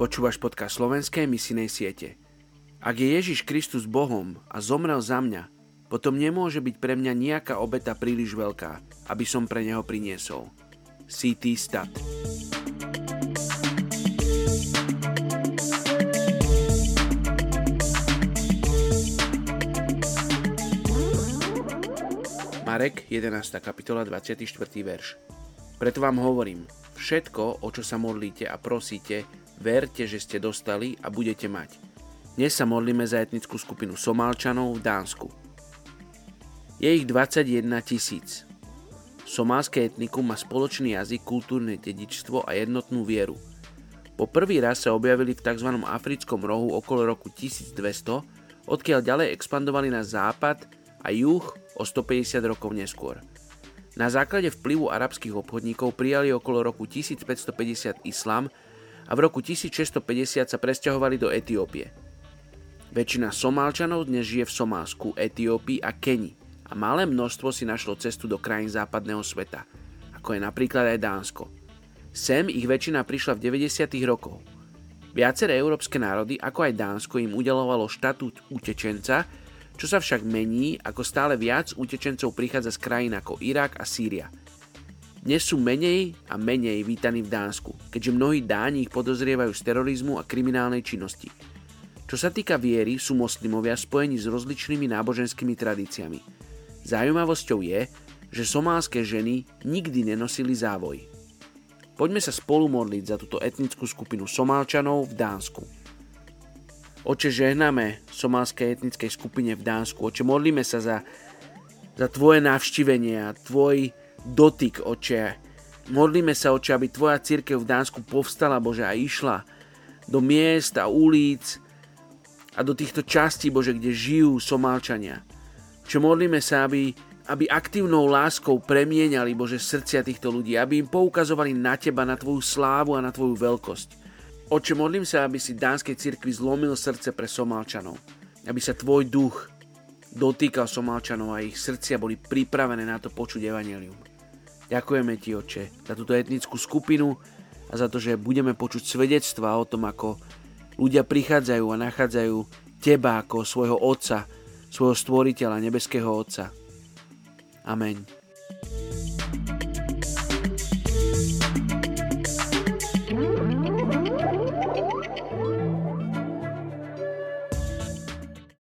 Počúvaš podcast slovenskej misinej siete. Ak je Ježiš Kristus Bohom a zomrel za mňa, potom nemôže byť pre mňa nejaká obeta príliš veľká, aby som pre neho priniesol. CT Stat Marek 11. kapitola 24. verš Preto vám hovorím, všetko, o čo sa modlíte a prosíte, Verte, že ste dostali a budete mať. Dnes sa modlíme za etnickú skupinu Somálčanov v Dánsku. Je ich 21 tisíc. Somálske etnikum má spoločný jazyk, kultúrne dedičstvo a jednotnú vieru. Po prvý raz sa objavili v tzv. africkom rohu okolo roku 1200, odkiaľ ďalej expandovali na západ a juh o 150 rokov neskôr. Na základe vplyvu arabských obchodníkov prijali okolo roku 1550 islám a v roku 1650 sa presťahovali do Etiópie. Väčšina Somálčanov dnes žije v Somálsku, Etiópii a Keni a malé množstvo si našlo cestu do krajín západného sveta, ako je napríklad aj Dánsko. Sem ich väčšina prišla v 90. rokoch. Viaceré európske národy, ako aj Dánsko, im udelovalo štatút utečenca, čo sa však mení, ako stále viac utečencov prichádza z krajín ako Irak a Sýria – dnes sú menej a menej vítaní v Dánsku, keďže mnohí Dáni ich podozrievajú z terorizmu a kriminálnej činnosti. Čo sa týka viery, sú moslimovia spojení s rozličnými náboženskými tradíciami. Zaujímavosťou je, že somálske ženy nikdy nenosili závoj. Poďme sa spolu modliť za túto etnickú skupinu Somálčanov v Dánsku. Oče, žehname somálskej etnickej skupine v Dánsku. Oče, modlíme sa za, za Tvoje navštívenie a Tvoj dotyk, oče. Modlíme sa, oče, aby Tvoja církev v Dánsku povstala, Bože, a išla do miest a ulic a do týchto častí, Bože, kde žijú Somálčania. Čo modlíme sa, aby, aby aktívnou láskou premieniali, Bože, srdcia týchto ľudí, aby im poukazovali na Teba, na Tvoju slávu a na Tvoju veľkosť. Oče, modlím sa, aby si Dánskej cirkvi zlomil srdce pre Somálčanov. Aby sa Tvoj duch dotýkal Somálčanov a ich srdcia boli pripravené na to počuť Evangelium. Ďakujeme Ti, Oče, za túto etnickú skupinu a za to, že budeme počuť svedectva o tom, ako ľudia prichádzajú a nachádzajú Teba ako svojho Otca, svojho Stvoriteľa, nebeského Otca. Amen.